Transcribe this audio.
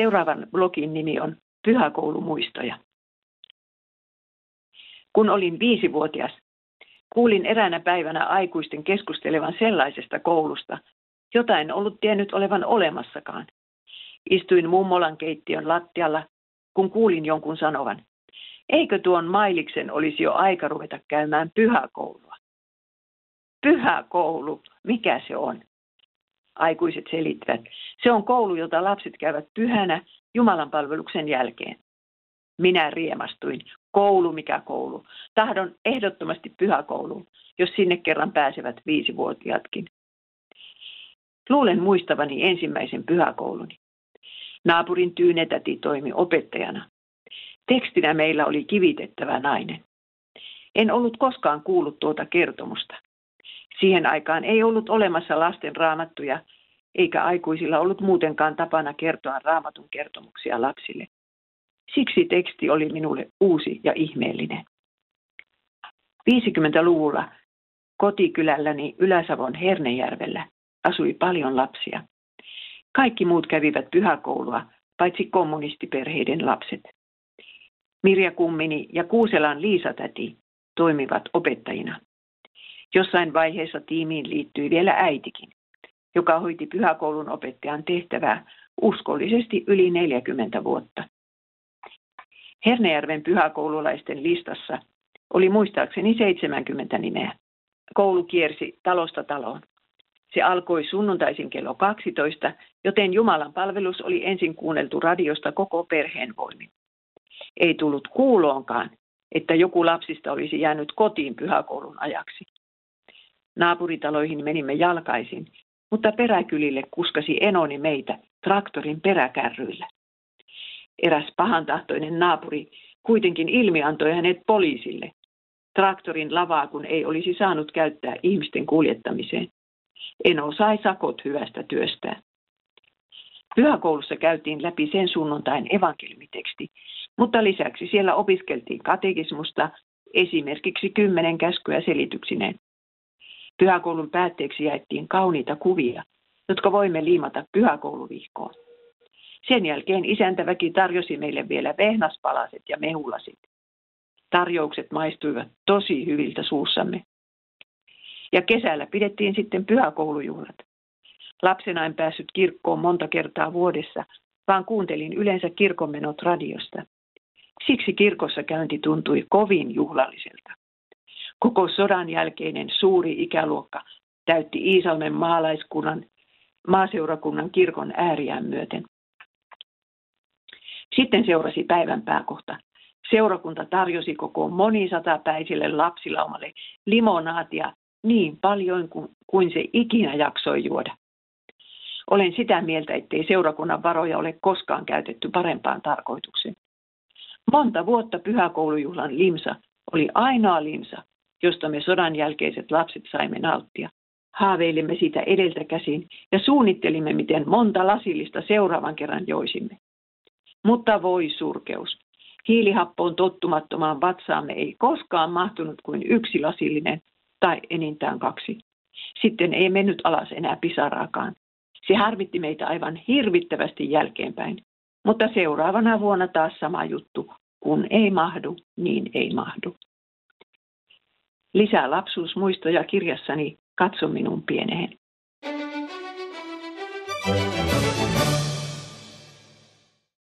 Seuraavan blogin nimi on Pyhäkoulumuistoja. Kun olin viisivuotias, kuulin eräänä päivänä aikuisten keskustelevan sellaisesta koulusta, jota en ollut tiennyt olevan olemassakaan. Istuin mummolan keittiön lattialla, kun kuulin jonkun sanovan, eikö tuon Mailiksen olisi jo aika ruveta käymään pyhäkoulua? Pyhäkoulu, mikä se on? Aikuiset selittävät. Se on koulu, jota lapset käyvät pyhänä Jumalan palveluksen jälkeen. Minä riemastuin. Koulu, mikä koulu. Tahdon ehdottomasti pyhäkouluun, jos sinne kerran pääsevät viisivuotiaatkin. Luulen muistavani ensimmäisen pyhäkouluni. Naapurin tyynetäti toimi opettajana. Tekstinä meillä oli kivitettävä nainen. En ollut koskaan kuullut tuota kertomusta. Siihen aikaan ei ollut olemassa lasten raamattuja, eikä aikuisilla ollut muutenkaan tapana kertoa raamatun kertomuksia lapsille. Siksi teksti oli minulle uusi ja ihmeellinen. 50-luvulla kotikylälläni Ylä-Savon Hernejärvellä asui paljon lapsia. Kaikki muut kävivät pyhäkoulua, paitsi kommunistiperheiden lapset. Mirja Kummini ja Kuuselan Liisa-täti toimivat opettajina. Jossain vaiheessa tiimiin liittyi vielä äitikin, joka hoiti pyhäkoulun opettajan tehtävää uskollisesti yli 40 vuotta. Hernejärven pyhäkoululaisten listassa oli muistaakseni 70 nimeä. Koulu kiersi talosta taloon. Se alkoi sunnuntaisin kello 12, joten Jumalan palvelus oli ensin kuunneltu radiosta koko perheen voimin. Ei tullut kuuloonkaan, että joku lapsista olisi jäänyt kotiin pyhäkoulun ajaksi. Naapuritaloihin menimme jalkaisin, mutta peräkylille kuskasi enoni meitä traktorin peräkärryillä. Eräs pahantahtoinen naapuri kuitenkin ilmi antoi hänet poliisille. Traktorin lavaa, kun ei olisi saanut käyttää ihmisten kuljettamiseen. Eno sai sakot hyvästä työstään. Pyhäkoulussa käytiin läpi sen sunnuntain evankeliumiteksti, mutta lisäksi siellä opiskeltiin katekismusta esimerkiksi kymmenen käskyä selityksineen. Pyhäkoulun päätteeksi jaettiin kauniita kuvia, jotka voimme liimata pyhäkouluvihkoon. Sen jälkeen isäntäväki tarjosi meille vielä vehnaspalaset ja mehulasit. Tarjoukset maistuivat tosi hyviltä suussamme. Ja kesällä pidettiin sitten pyhäkoulujuhlat. Lapsena en päässyt kirkkoon monta kertaa vuodessa, vaan kuuntelin yleensä kirkonmenot radiosta. Siksi kirkossa käynti tuntui kovin juhlalliselta. Koko sodan jälkeinen suuri ikäluokka täytti Iisalmen maalaiskunnan maaseurakunnan kirkon ääriään myöten. Sitten seurasi päivän pääkohta. Seurakunta tarjosi koko monisatapäisille lapsilaumalle limonaatia niin paljon kuin se ikinä jaksoi juoda. Olen sitä mieltä, ettei seurakunnan varoja ole koskaan käytetty parempaan tarkoitukseen. Monta vuotta pyhäkoulujuhlan limsa oli ainoa limsa, josta me sodan jälkeiset lapset saimme nauttia. Haaveilimme sitä edeltä käsin ja suunnittelimme, miten monta lasillista seuraavan kerran joisimme. Mutta voi surkeus. Hiilihappoon tottumattomaan vatsaamme ei koskaan mahtunut kuin yksi lasillinen tai enintään kaksi. Sitten ei mennyt alas enää pisaraakaan. Se harmitti meitä aivan hirvittävästi jälkeenpäin. Mutta seuraavana vuonna taas sama juttu. Kun ei mahdu, niin ei mahdu. Lisää lapsuusmuistoja kirjassani Katso minun pieneen. thank you